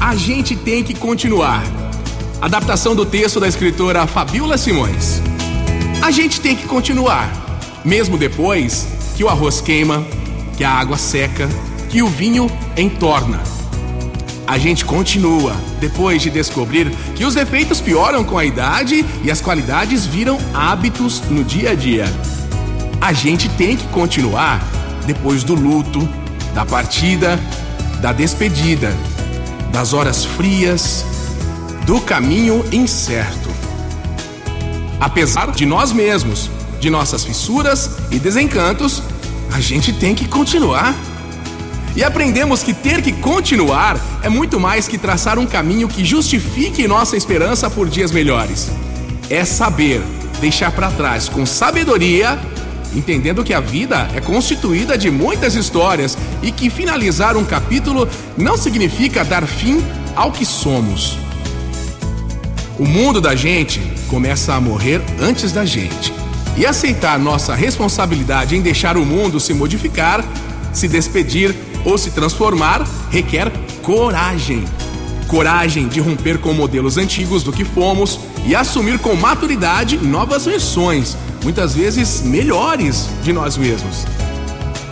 A gente tem que continuar. Adaptação do texto da escritora Fabiola Simões. A gente tem que continuar, mesmo depois que o arroz queima, que a água seca, que o vinho entorna. A gente continua depois de descobrir que os defeitos pioram com a idade e as qualidades viram hábitos no dia a dia. A gente tem que continuar depois do luto, da partida, da despedida, das horas frias, do caminho incerto. Apesar de nós mesmos, de nossas fissuras e desencantos, a gente tem que continuar. E aprendemos que ter que continuar é muito mais que traçar um caminho que justifique nossa esperança por dias melhores. É saber deixar para trás com sabedoria entendendo que a vida é constituída de muitas histórias e que finalizar um capítulo não significa dar fim ao que somos. O mundo da gente começa a morrer antes da gente. E aceitar nossa responsabilidade em deixar o mundo se modificar, se despedir ou se transformar requer coragem. Coragem de romper com modelos antigos do que fomos e assumir com maturidade novas versões, muitas vezes melhores de nós mesmos.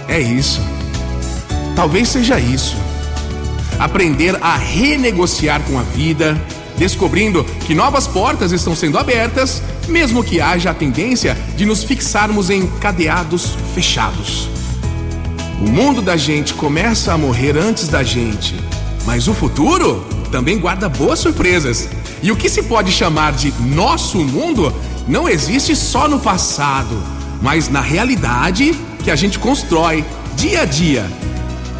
É isso. Talvez seja isso. Aprender a renegociar com a vida, descobrindo que novas portas estão sendo abertas, mesmo que haja a tendência de nos fixarmos em cadeados fechados. O mundo da gente começa a morrer antes da gente, mas o futuro também guarda boas surpresas. E o que se pode chamar de nosso mundo não existe só no passado, mas na realidade que a gente constrói dia a dia.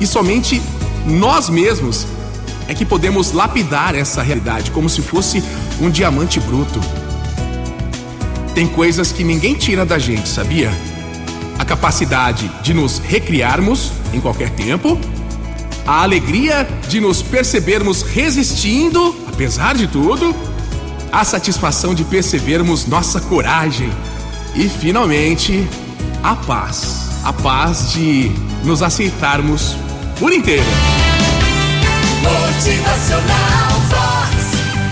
E somente nós mesmos é que podemos lapidar essa realidade como se fosse um diamante bruto. Tem coisas que ninguém tira da gente, sabia? A capacidade de nos recriarmos em qualquer tempo, a alegria de nos percebermos resistindo, apesar de tudo a satisfação de percebermos nossa coragem e, finalmente, a paz. A paz de nos aceitarmos por inteiro. Motivacional Vox.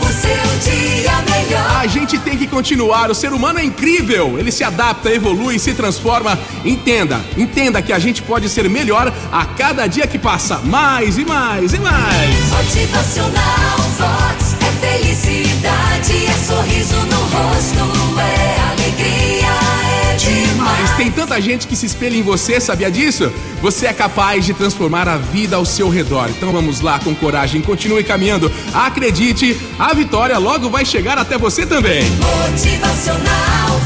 O seu dia melhor. A gente tem que continuar. O ser humano é incrível. Ele se adapta, evolui, se transforma. Entenda, entenda que a gente pode ser melhor a cada dia que passa. Mais e mais e mais. Motivacional Vox é felicidade, é sorriso no rosto, é alegria, é demais. Mas tem tanta gente que se espelha em você, sabia disso? Você é capaz de transformar a vida ao seu redor. Então vamos lá com coragem, continue caminhando. Acredite, a vitória logo vai chegar até você também. Motivacional